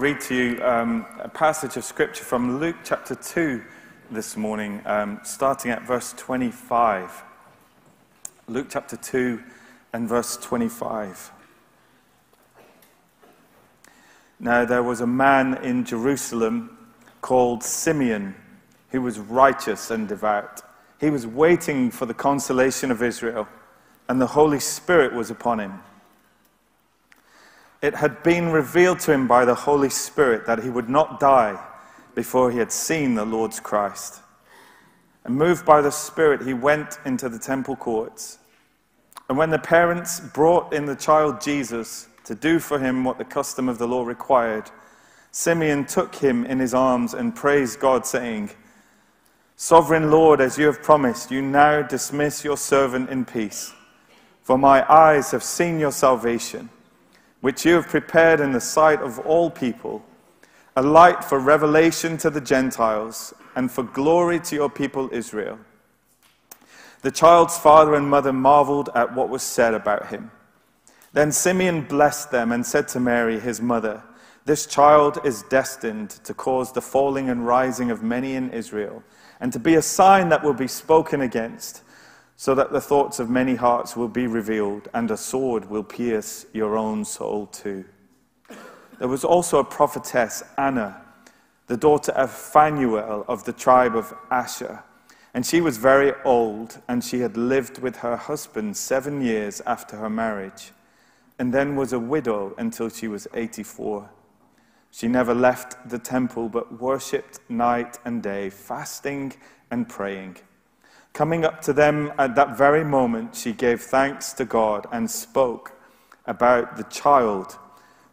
read to you um, a passage of scripture from Luke chapter 2 this morning, um, starting at verse 25. Luke chapter 2 and verse 25. Now, there was a man in Jerusalem called Simeon who was righteous and devout. He was waiting for the consolation of Israel, and the Holy Spirit was upon him. It had been revealed to him by the Holy Spirit that he would not die before he had seen the Lord's Christ. And moved by the Spirit, he went into the temple courts. And when the parents brought in the child Jesus to do for him what the custom of the law required, Simeon took him in his arms and praised God, saying, Sovereign Lord, as you have promised, you now dismiss your servant in peace. For my eyes have seen your salvation which you have prepared in the sight of all people, a light for revelation to the Gentiles and for glory to your people Israel. The child's father and mother marveled at what was said about him. Then Simeon blessed them and said to Mary, his mother, This child is destined to cause the falling and rising of many in Israel, and to be a sign that will be spoken against so that the thoughts of many hearts will be revealed, and a sword will pierce your own soul too. There was also a prophetess, Anna, the daughter of Phanuel of the tribe of Asher. And she was very old, and she had lived with her husband seven years after her marriage, and then was a widow until she was 84. She never left the temple, but worshipped night and day, fasting and praying. Coming up to them at that very moment, she gave thanks to God and spoke about the child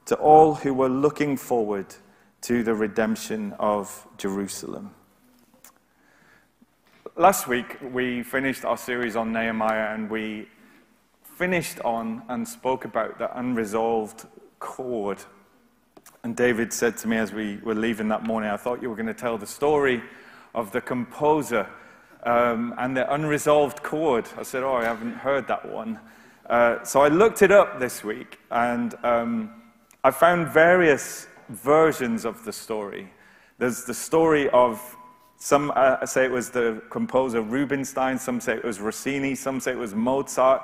to all who were looking forward to the redemption of Jerusalem. Last week, we finished our series on Nehemiah and we finished on and spoke about the unresolved chord. And David said to me as we were leaving that morning, I thought you were going to tell the story of the composer um, and the unresolved chord. I said, Oh, I haven't heard that one. Uh, so I looked it up this week, and um, I found various versions of the story. There's the story of some uh, say it was the composer Rubinstein, some say it was Rossini, some say it was Mozart.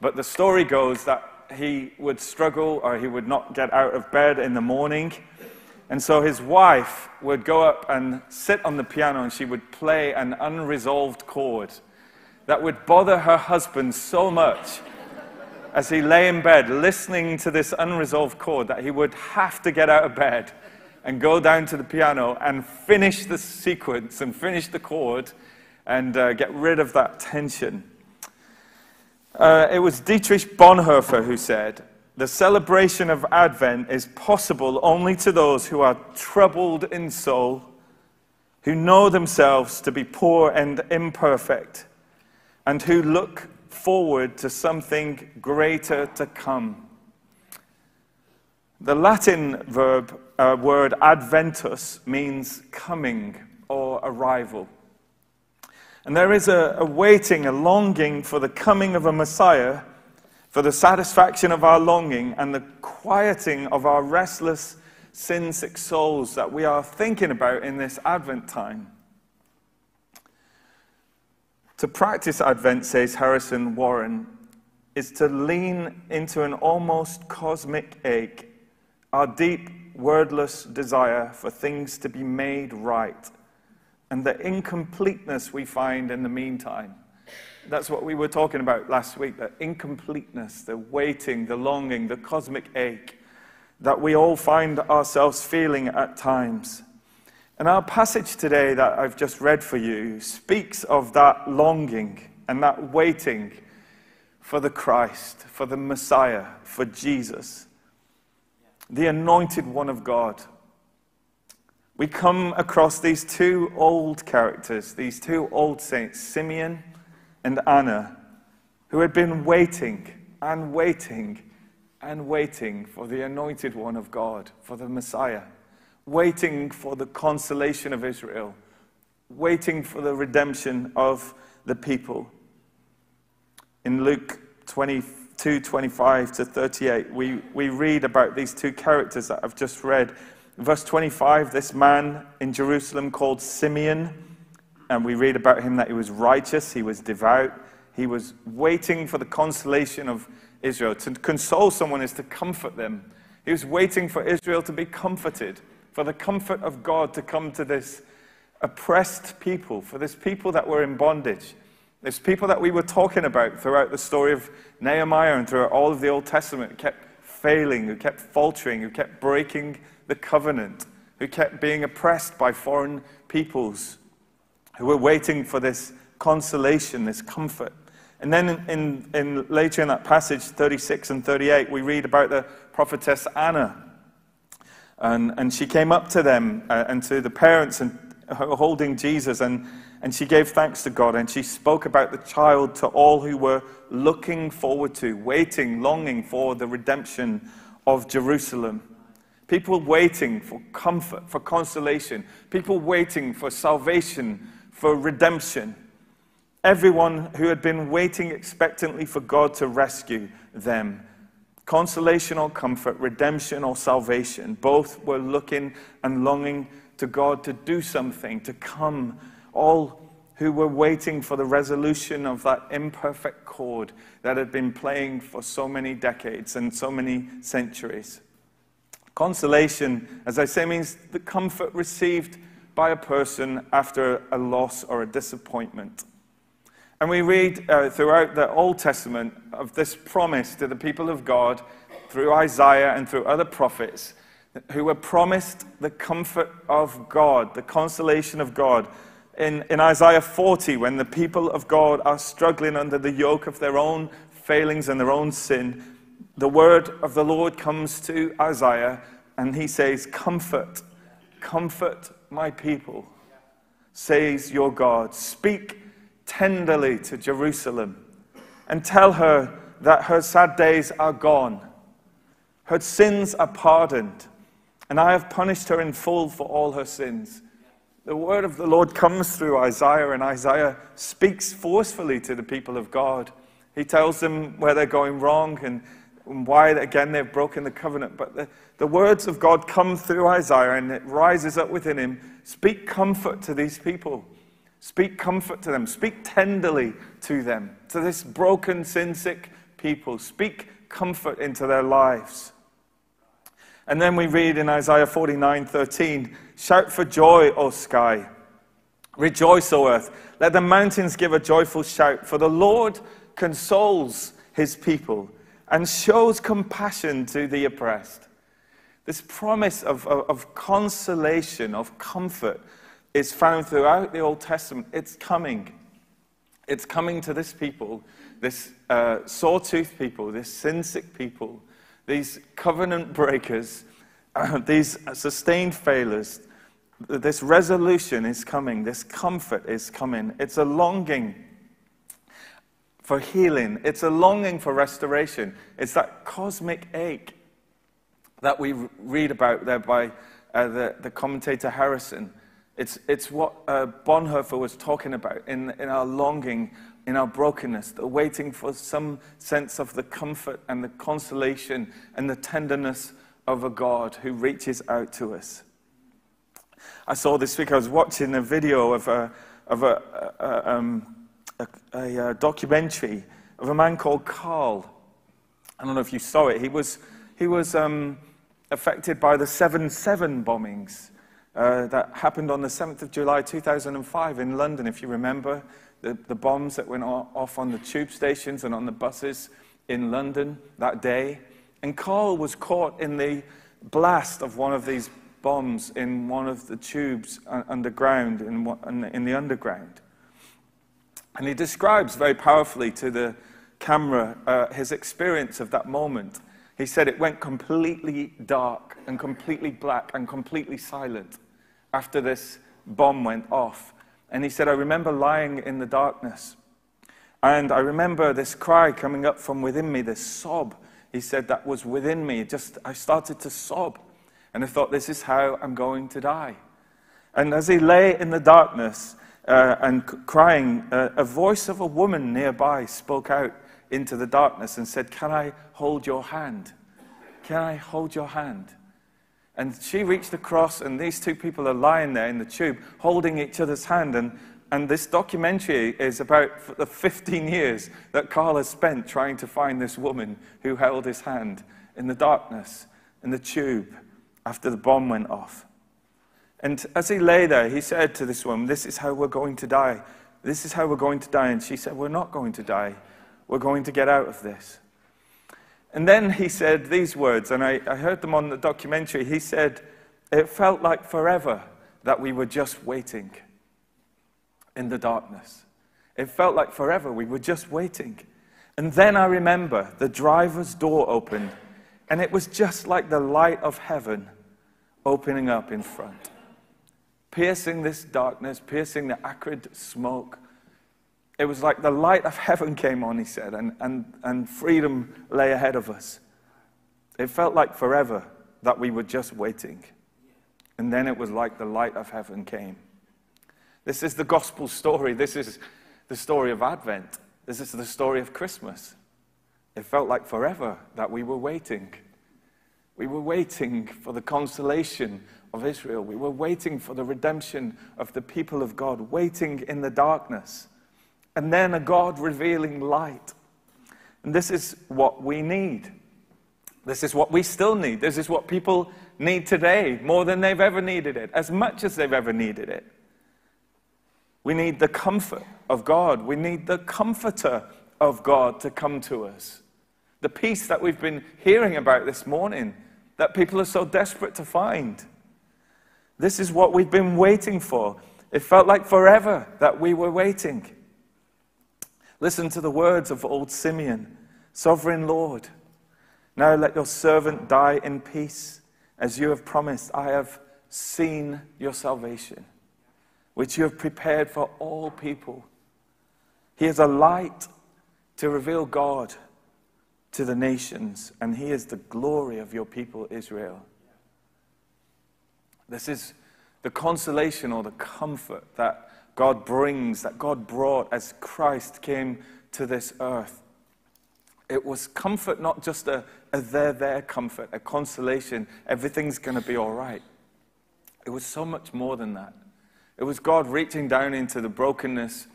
But the story goes that he would struggle or he would not get out of bed in the morning and so his wife would go up and sit on the piano and she would play an unresolved chord that would bother her husband so much as he lay in bed listening to this unresolved chord that he would have to get out of bed and go down to the piano and finish the sequence and finish the chord and uh, get rid of that tension. Uh, it was Dietrich Bonhoeffer who said, the celebration of Advent is possible only to those who are troubled in soul, who know themselves to be poor and imperfect, and who look forward to something greater to come. The Latin verb, uh, word adventus means coming or arrival. And there is a, a waiting, a longing for the coming of a Messiah for the satisfaction of our longing and the quieting of our restless, sin sick souls that we are thinking about in this Advent time. To practice Advent, says Harrison Warren, is to lean into an almost cosmic ache, our deep, wordless desire for things to be made right, and the incompleteness we find in the meantime. That's what we were talking about last week the incompleteness, the waiting, the longing, the cosmic ache that we all find ourselves feeling at times. And our passage today that I've just read for you speaks of that longing and that waiting for the Christ, for the Messiah, for Jesus, the anointed one of God. We come across these two old characters, these two old saints, Simeon and Anna, who had been waiting and waiting and waiting for the anointed one of God, for the Messiah, waiting for the consolation of Israel, waiting for the redemption of the people. In Luke 22 25 to 38, we, we read about these two characters that I've just read. verse 25, this man in Jerusalem called Simeon, and we read about him that he was righteous, he was devout, he was waiting for the consolation of Israel. To console someone is to comfort them. He was waiting for Israel to be comforted, for the comfort of God to come to this oppressed people, for this people that were in bondage. This people that we were talking about throughout the story of Nehemiah and throughout all of the Old Testament who kept failing, who kept faltering, who kept breaking the covenant, who kept being oppressed by foreign peoples, were waiting for this consolation, this comfort. And then in, in, in, later in that passage, 36 and 38, we read about the prophetess Anna. And, and she came up to them uh, and to the parents and holding Jesus, and, and she gave thanks to God, and she spoke about the child to all who were looking forward to, waiting, longing for the redemption of Jerusalem. People waiting for comfort, for consolation. People waiting for salvation, for redemption. Everyone who had been waiting expectantly for God to rescue them. Consolation or comfort, redemption or salvation. Both were looking and longing to God to do something, to come. All who were waiting for the resolution of that imperfect chord that had been playing for so many decades and so many centuries. Consolation, as I say, means the comfort received by a person after a loss or a disappointment. And we read uh, throughout the Old Testament of this promise to the people of God through Isaiah and through other prophets who were promised the comfort of God, the consolation of God. In, in Isaiah 40, when the people of God are struggling under the yoke of their own failings and their own sin, the word of the Lord comes to Isaiah and he says, Comfort, comfort my people, says your God. Speak tenderly to Jerusalem and tell her that her sad days are gone, her sins are pardoned, and I have punished her in full for all her sins. The word of the Lord comes through Isaiah, and Isaiah speaks forcefully to the people of God. He tells them where they're going wrong and why, again, they've broken the covenant. But the, the words of God come through Isaiah and it rises up within him. Speak comfort to these people. Speak comfort to them. Speak tenderly to them, to this broken, sin sick people. Speak comfort into their lives. And then we read in Isaiah 49 13, Shout for joy, O sky. Rejoice, O earth. Let the mountains give a joyful shout, for the Lord consoles his people and shows compassion to the oppressed. This promise of, of, of, consolation, of comfort, is found throughout the Old Testament. It's coming. It's coming to this people, this uh, sawtooth people, this sin sick people, these covenant breakers, uh, these sustained failures. This resolution is coming. This comfort is coming. It's a longing for healing. It's a longing for restoration. It's that cosmic ache that we read about there by uh, the, the commentator Harrison. It's, it's what uh, Bonhoeffer was talking about in, in our longing, in our brokenness, the waiting for some sense of the comfort and the consolation and the tenderness of a God who reaches out to us. I saw this week, I was watching a video of a, of a, a, um, a, a, documentary of a man called Carl. I don't know if you saw it. He was, he was um, affected by the 7 7 bombings uh, that happened on the 7th of July 2005 in London, if you remember. The, the bombs that went off on the tube stations and on the buses in London that day. And Carl was caught in the blast of one of these bombs in one of the tubes underground, in, in the underground. And he describes very powerfully to the camera uh, his experience of that moment. He said it went completely dark and completely black and completely silent after this bomb went off. And he said, I remember lying in the darkness. And I remember this cry coming up from within me, this sob. He said that was within me. Just I started to sob. And I thought, this is how I'm going to die. And as he lay in the darkness, uh, and crying, uh, a voice of a woman nearby spoke out into the darkness and said, Can I hold your hand? Can I hold your hand? And she reached across, and these two people are lying there in the tube, holding each other's hand. And, and this documentary is about the 15 years that Carl has spent trying to find this woman who held his hand in the darkness, in the tube, after the bomb went off. And as he lay there, he said to this woman, This is how we're going to die. This is how we're going to die. And she said, We're not going to die. We're going to get out of this. And then he said these words, and I, I heard them on the documentary. He said, It felt like forever that we were just waiting in the darkness. It felt like forever we were just waiting. And then I remember the driver's door opened, and it was just like the light of heaven opening up in front, piercing this darkness, piercing the acrid smoke it was like the light of heaven came on, he said, and, and, and freedom lay ahead of us. It felt like forever that we were just waiting. And then it was like the light of heaven came. This is the gospel story. This is the story of Advent. This is the story of Christmas. It felt like forever that we were waiting. We were waiting for the consolation of Israel. We were waiting for the redemption of the people of God, waiting in the darkness and then a God revealing light. And this is what we need. This is what we still need. This is what people need today more than they've ever needed it, as much as they've ever needed it. We need the comfort of God. We need the comforter of God to come to us. The peace that we've been hearing about this morning, that people are so desperate to find. This is what we've been waiting for. It felt like forever that we were waiting. Listen to the words of old Simeon Sovereign Lord, now let your servant die in peace, as you have promised. I have seen your salvation, which you have prepared for all people. He is a light to reveal God to the nations, and He is the glory of your people, Israel. This is the consolation or the comfort that God brings, that God brought as Christ came to this earth. It was comfort, not just a, a there, there comfort, a consolation, everything's going to be all right. It was so much more than that. It was God reaching down into the brokenness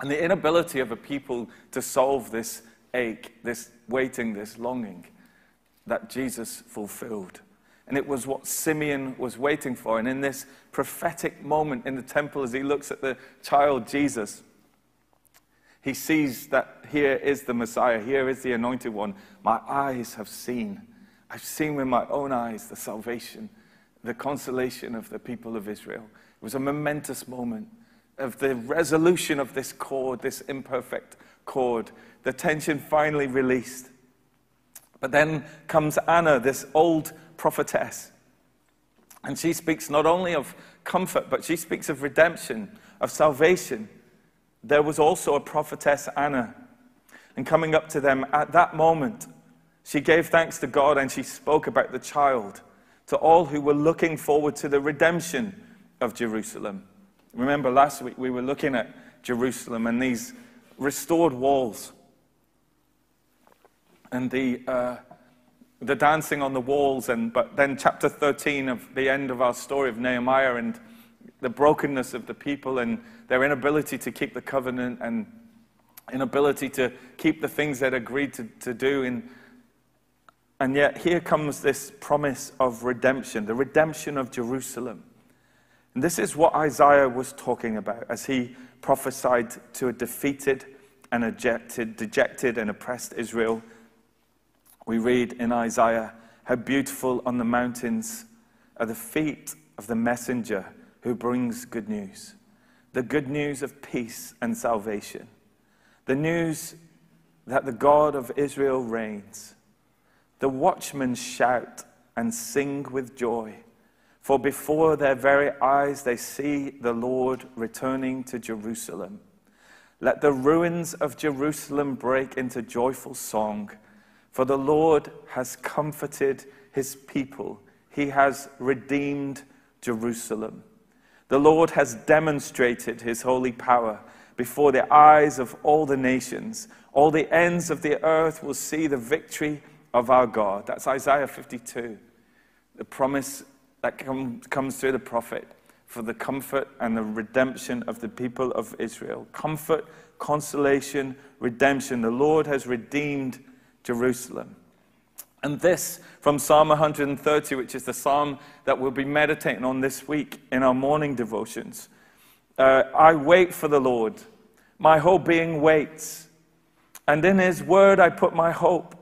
and the inability of a people to solve this ache, this waiting, this longing that Jesus fulfilled. And it was what Simeon was waiting for. And in this prophetic moment in the temple, as he looks at the child Jesus, he sees that here is the Messiah, here is the anointed one. My eyes have seen. I've seen with my own eyes the salvation, the consolation of the people of Israel. It was a momentous moment of the resolution of this chord, this imperfect chord, the tension finally released. But then comes Anna, this old prophetess. And she speaks not only of comfort, but she speaks of redemption, of salvation. There was also a prophetess, Anna. And coming up to them at that moment, she gave thanks to God and she spoke about the child to all who were looking forward to the redemption of Jerusalem. Remember, last week we were looking at Jerusalem and these restored walls and the. Uh, the dancing on the walls, and but then chapter 13 of the end of our story of Nehemiah and the brokenness of the people and their inability to keep the covenant and inability to keep the things they'd agreed to, to do. And, and yet here comes this promise of redemption, the redemption of Jerusalem. And this is what Isaiah was talking about as he prophesied to a defeated and ejected, dejected and oppressed Israel we read in Isaiah, How beautiful on the mountains are the feet of the messenger who brings good news. The good news of peace and salvation. The news that the God of Israel reigns. The watchmen shout and sing with joy, for before their very eyes they see the Lord returning to Jerusalem. Let the ruins of Jerusalem break into joyful song for the Lord has comforted his people, he has redeemed Jerusalem. The Lord has demonstrated his holy power before the eyes of all the nations. All the ends of the earth will see the victory of our God. That's Isaiah 52. the promise that com- comes through the prophet for the comfort and the redemption of the people of Israel. Comfort, consolation, redemption. The Lord has redeemed Jerusalem. And this from Psalm 130, which is the psalm that we'll be meditating on this week in our morning devotions. Uh, I wait for the Lord. My whole being waits. And in his word I put my hope.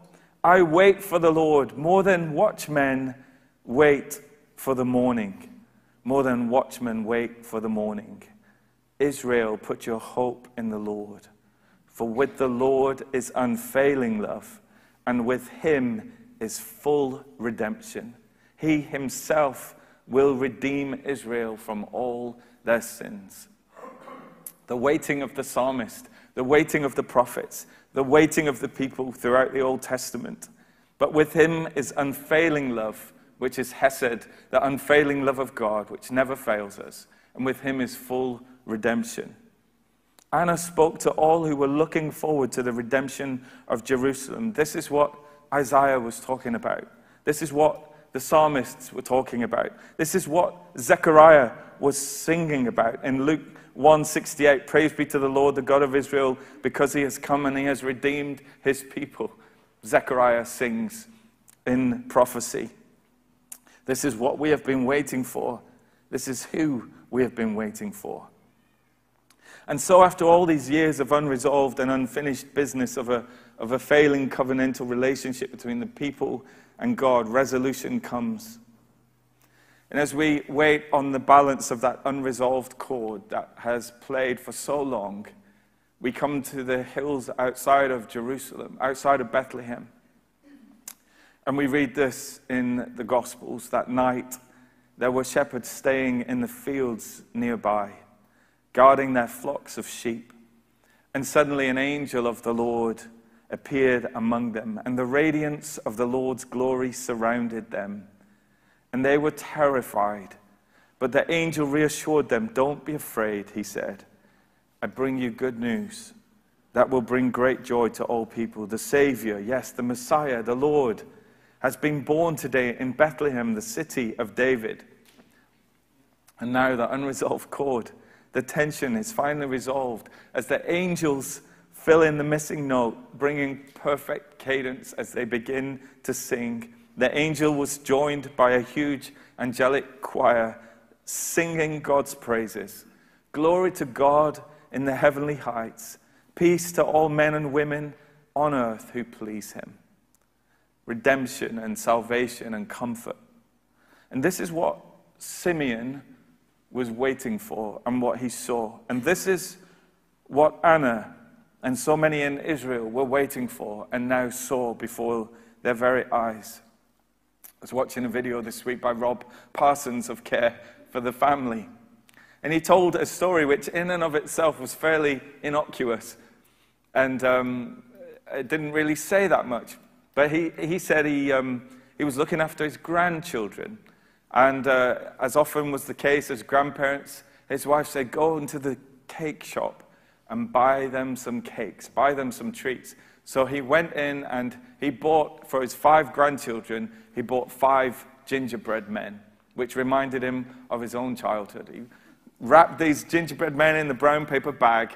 I wait for the Lord more than watchmen wait for the morning. More than watchmen wait for the morning. Israel, put your hope in the Lord. For with the Lord is unfailing love, and with him is full redemption. He himself will redeem Israel from all their sins. The waiting of the psalmist, the waiting of the prophets, the waiting of the people throughout the Old Testament. But with him is unfailing love, which is Hesed, the unfailing love of God, which never fails us. And with him is full redemption. Anna spoke to all who were looking forward to the redemption of Jerusalem. This is what Isaiah was talking about. This is what the psalmists were talking about. This is what Zechariah was singing about in Luke 168. Praise be to the Lord, the God of Israel, because he has come and he has redeemed his people. Zechariah sings in prophecy. This is what we have been waiting for. This is who we have been waiting for. And so, after all these years of unresolved and unfinished business of a of a failing covenantal relationship between the people and God, resolution comes. And as we wait on the balance of that unresolved chord that has played for so long, we come to the hills outside of Jerusalem, outside of Bethlehem. And we read this in the Gospels that night there were shepherds staying in the fields nearby, guarding their flocks of sheep. And suddenly an angel of the Lord appeared among them, and the radiance of the Lord's glory surrounded them. And they were terrified. But the angel reassured them, Don't be afraid, he said. I bring you good news that will bring great joy to all people. The Savior, yes, the Messiah, the Lord, has been born today in Bethlehem, the city of David. And now the unresolved chord, the tension is finally resolved as the angels fill in the missing note, bringing perfect cadence as they begin to sing. The angel was joined by a huge angelic choir singing God's praises. Glory to God in the heavenly heights, peace to all men and women on earth who please him. Redemption and salvation and comfort. And this is what Simeon was waiting for and what he saw. And this is what Anna and so many in Israel were waiting for and now saw before their very eyes. I was watching a video this week by Rob Parsons of Care for the Family. And he told a story which, in and of itself, was fairly innocuous. And um, it didn't really say that much. But he, he said he, um, he was looking after his grandchildren. And uh, as often was the case as grandparents, his wife said, Go into the cake shop and buy them some cakes, buy them some treats. So he went in and he bought, for his five grandchildren, he bought five gingerbread men, which reminded him of his own childhood. He wrapped these gingerbread men in the brown paper bag,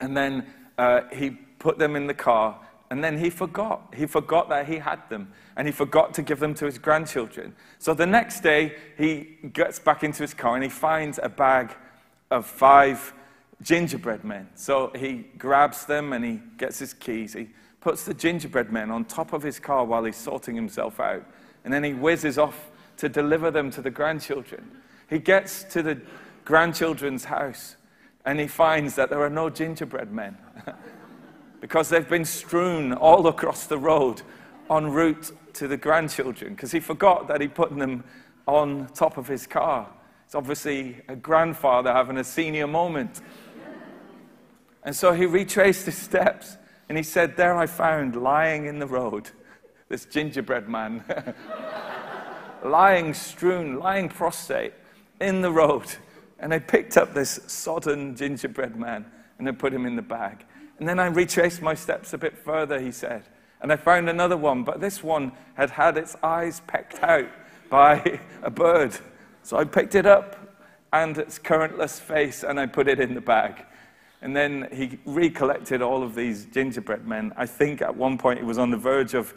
and then uh, he put them in the car, and then he forgot. He forgot that he had them, and he forgot to give them to his grandchildren. So the next day, he gets back into his car and he finds a bag of five gingerbread men. So he grabs them and he gets his keys. He puts the gingerbread men on top of his car while he's sorting himself out. And then he whizzes off to deliver them to the grandchildren. He gets to the grandchildren's house and he finds that there are no gingerbread men because they've been strewn all across the road en route to the grandchildren because he forgot that he put them on top of his car. It's obviously a grandfather having a senior moment. And so he retraced his steps and he said, There I found lying in the road this gingerbread man, lying strewn, lying prostrate in the road. And I picked up this sodden gingerbread man and I put him in the bag. And then I retraced my steps a bit further, he said. And I found another one, but this one had had its eyes pecked out by a bird. So I picked it up and its currentless face and I put it in the bag. And then he recollected all of these gingerbread men. I think at one point he was on the verge of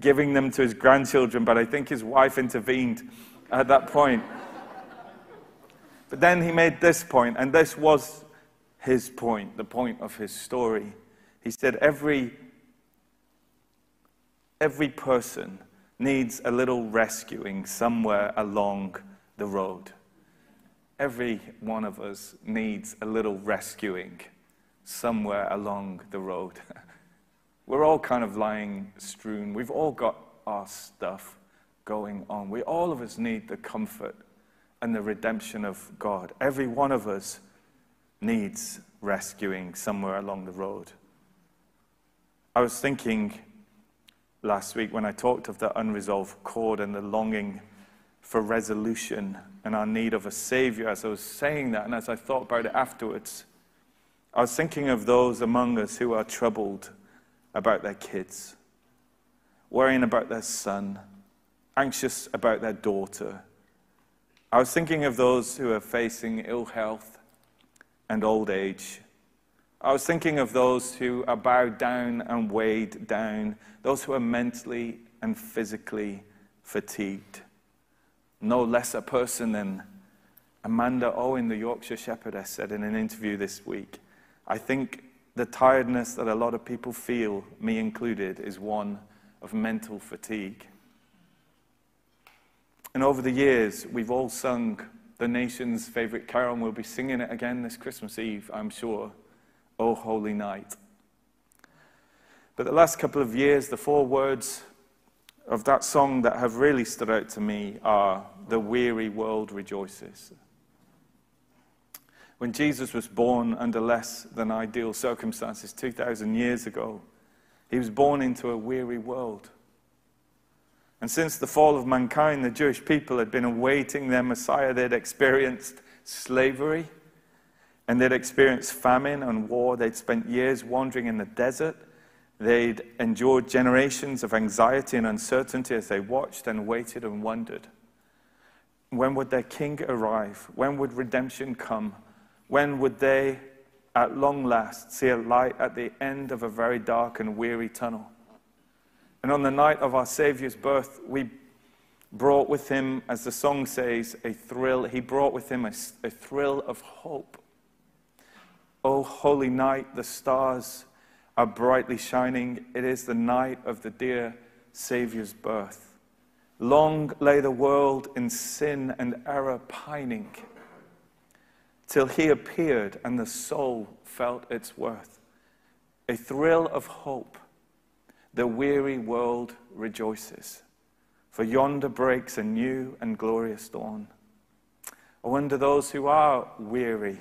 giving them to his grandchildren, but I think his wife intervened at that point. but then he made this point, and this was his point, the point of his story. He said, Every, every person needs a little rescuing somewhere along the road. Every one of us needs a little rescuing somewhere along the road. We're all kind of lying strewn. We've all got our stuff going on. We all of us need the comfort and the redemption of God. Every one of us needs rescuing somewhere along the road. I was thinking last week when I talked of the unresolved chord and the longing for resolution and our need of a Savior, as I was saying that, and as I thought about it afterwards, I was thinking of those among us who are troubled about their kids, worrying about their son, anxious about their daughter. I was thinking of those who are facing ill health and old age. I was thinking of those who are bowed down and weighed down, those who are mentally and physically fatigued no less a person than Amanda Owen, the Yorkshire Shepherdess, said in an interview this week. I think the tiredness that a lot of people feel, me included, is one of mental fatigue. And over the years, we've all sung the nation's favorite carol, and we'll be singing it again this Christmas Eve, I'm sure. Oh, Holy Night. But the last couple of years, the four words of that song that have really stood out to me are The Weary World Rejoices. When Jesus was born under less than ideal circumstances 2,000 years ago, he was born into a weary world. And since the fall of mankind, the Jewish people had been awaiting their Messiah. They'd experienced slavery and they'd experienced famine and war. They'd spent years wandering in the desert They'd endured generations of anxiety and uncertainty as they watched and waited and wondered. When would their king arrive? When would redemption come? When would they, at long last, see a light at the end of a very dark and weary tunnel? And on the night of our Savior's birth, we brought with him, as the song says, a thrill. He brought with him a, a thrill of hope. Oh, holy night, the stars are brightly shining. It is the night of the dear Saviour's birth. Long lay the world in sin and error pining, till he appeared and the soul felt its worth. A thrill of hope, the weary world rejoices, for yonder breaks a new and glorious dawn. I wonder those who are weary,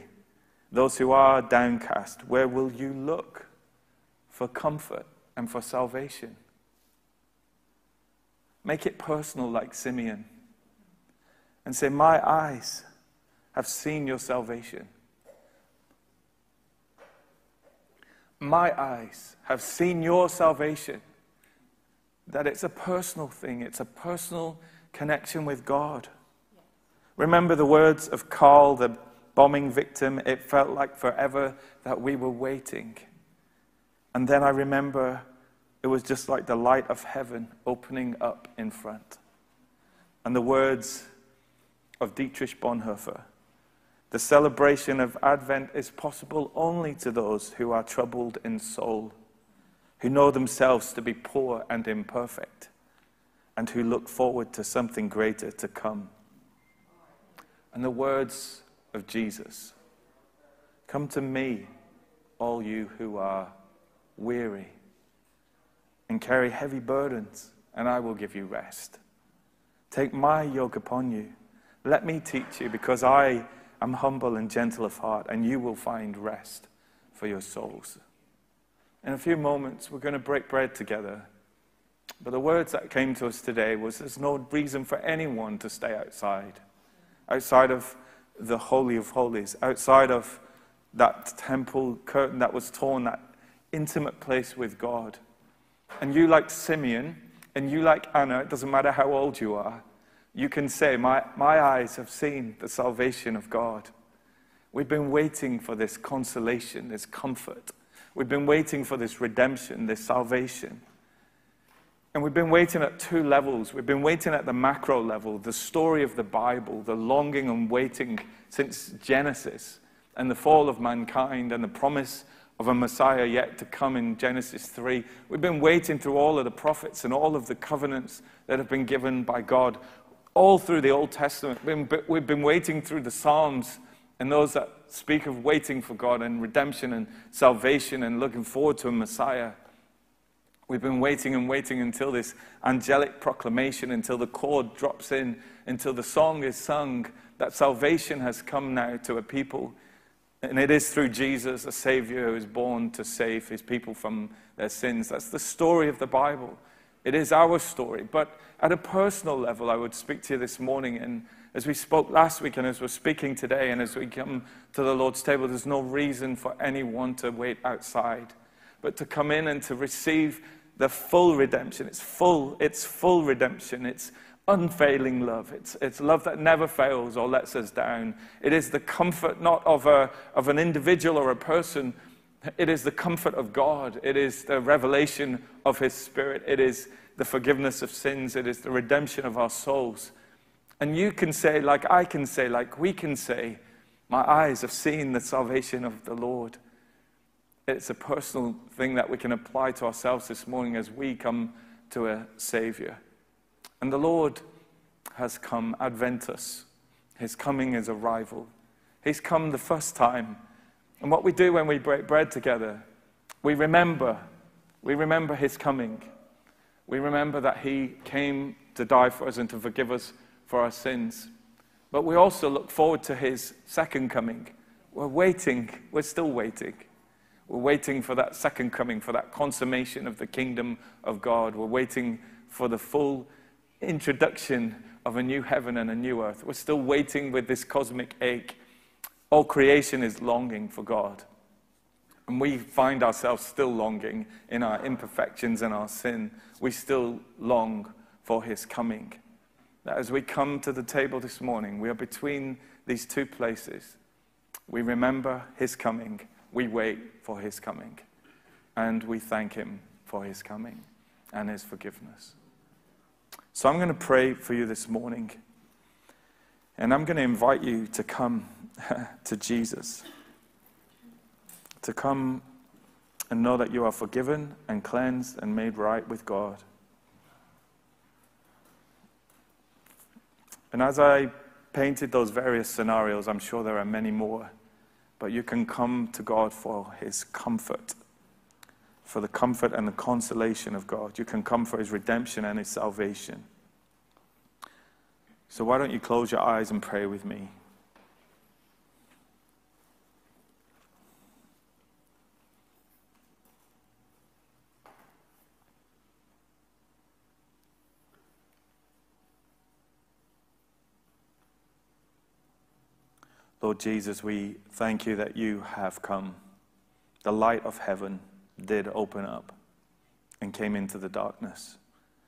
those who are downcast, where will you look? for comfort and for salvation. Make it personal, like Simeon, and say, My eyes have seen your salvation. My eyes have seen your salvation. That it's a personal thing, it's a personal connection with God. Remember the words of Carl, the bombing victim? It felt like forever that we were waiting. And then I remember it was just like the light of heaven opening up in front. And the words of Dietrich Bonhoeffer the celebration of Advent is possible only to those who are troubled in soul, who know themselves to be poor and imperfect, and who look forward to something greater to come. And the words of Jesus Come to me, all you who are weary, and carry heavy burdens, and I will give you rest. Take my yoke upon you. Let me teach you, because I am humble and gentle of heart, and you will find rest for your souls. In a few moments, we're going to break bread together. But the words that came to us today was there's no reason for anyone to stay outside, outside of the Holy of Holies, outside of that temple curtain that was torn, that intimate place with God. And you, like Simeon, and you, like Anna, it doesn't matter how old you are, You can say, my, my eyes have seen the salvation of God. We've been waiting for this consolation, this comfort. We've been waiting for this redemption, this salvation. And we've been waiting at two levels. We've been waiting at the macro level, the story of the Bible, the longing and waiting since Genesis and the fall of mankind and the promise of a Messiah yet to come in Genesis 3. We've been waiting through all of the prophets and all of the covenants that have been given by God all through the Old Testament. We've been waiting through the Psalms and those that speak of waiting for God and redemption and salvation and looking forward to a Messiah. We've been waiting and waiting until this angelic proclamation, until the chord drops in, until the song is sung that salvation has come now to a people. And it is through Jesus, a Savior who is born to save his people from their sins. That's the story of the Bible. It is our story. But at a personal level, I would speak to you this morning. And as we spoke last week, and as we're speaking today, and as we come to the Lord's table, there's no reason for anyone to wait outside, but to come in and to receive the full redemption. It's full, it's full redemption. It's unfailing love. It's, it's love that never fails or lets us down. It is the comfort not of, a, of an individual or a person, it is the comfort of God. It is the revelation of His Spirit. It is the forgiveness of sins. It is the redemption of our souls. And you can say, like I can say, like we can say, My eyes have seen the salvation of the Lord. It's a personal thing that we can apply to ourselves this morning as we come to a Savior. And the Lord has come, Adventus. His coming is arrival. He's come the first time. And what we do when we break bread together, we remember. We remember his coming. We remember that he came to die for us and to forgive us for our sins. But we also look forward to his second coming. We're waiting. We're still waiting. We're waiting for that second coming, for that consummation of the kingdom of God. We're waiting for the full introduction of a new heaven and a new earth. We're still waiting with this cosmic ache. All creation is longing for God. And we find ourselves still longing in our imperfections and our sin. We still long for his coming. That as we come to the table this morning, we are between these two places. We remember his coming, we wait for his coming, and we thank him for his coming and his forgiveness. So I'm going to pray for you this morning. And I'm going to invite you to come to Jesus. To come and know that you are forgiven and cleansed and made right with God. And as I painted those various scenarios, I'm sure there are many more, but you can come to God for His comfort, for the comfort and the consolation of God. You can come for His redemption and His salvation. So, why don't you close your eyes and pray with me? Lord Jesus, we thank you that you have come. The light of heaven did open up and came into the darkness.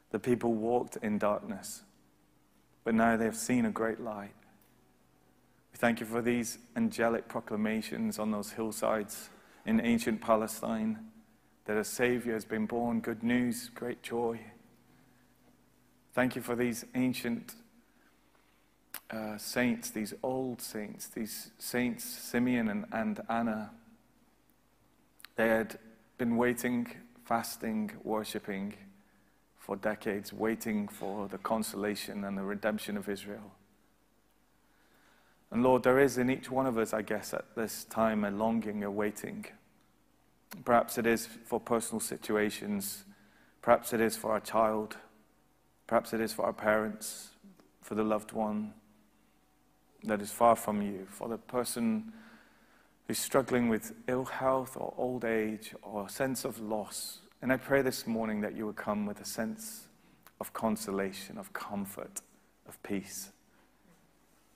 The people walked in darkness but now they have seen a great light. We thank you for these angelic proclamations on those hillsides in ancient Palestine that a Savior has been born, good news, great joy. Thank you for these ancient uh, saints, these old saints, these saints, Simeon and, and Anna. They had been waiting, fasting, worshipping for decades, waiting for the consolation and the redemption of Israel. And Lord, there is in each one of us, I guess, at this time a longing, a waiting. Perhaps it is for personal situations. Perhaps it is for our child. Perhaps it is for our parents, for the loved one that is far from you, for the person who's struggling with ill health or old age or a sense of loss and I pray this morning that you would come with a sense of consolation, of comfort, of peace.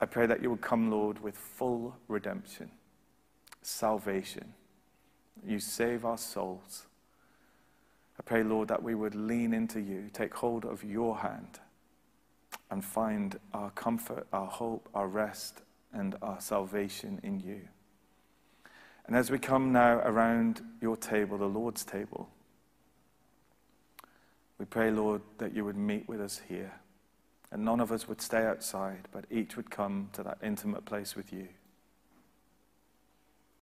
I pray that you would come, Lord, with full redemption, salvation. You save our souls. I pray, Lord, that we would lean into you, take hold of your hand, and find our comfort, our hope, our rest, and our salvation in you. And as we come now around your table, the Lord's table, we pray, Lord, that you would meet with us here. And none of us would stay outside, but each would come to that intimate place with you.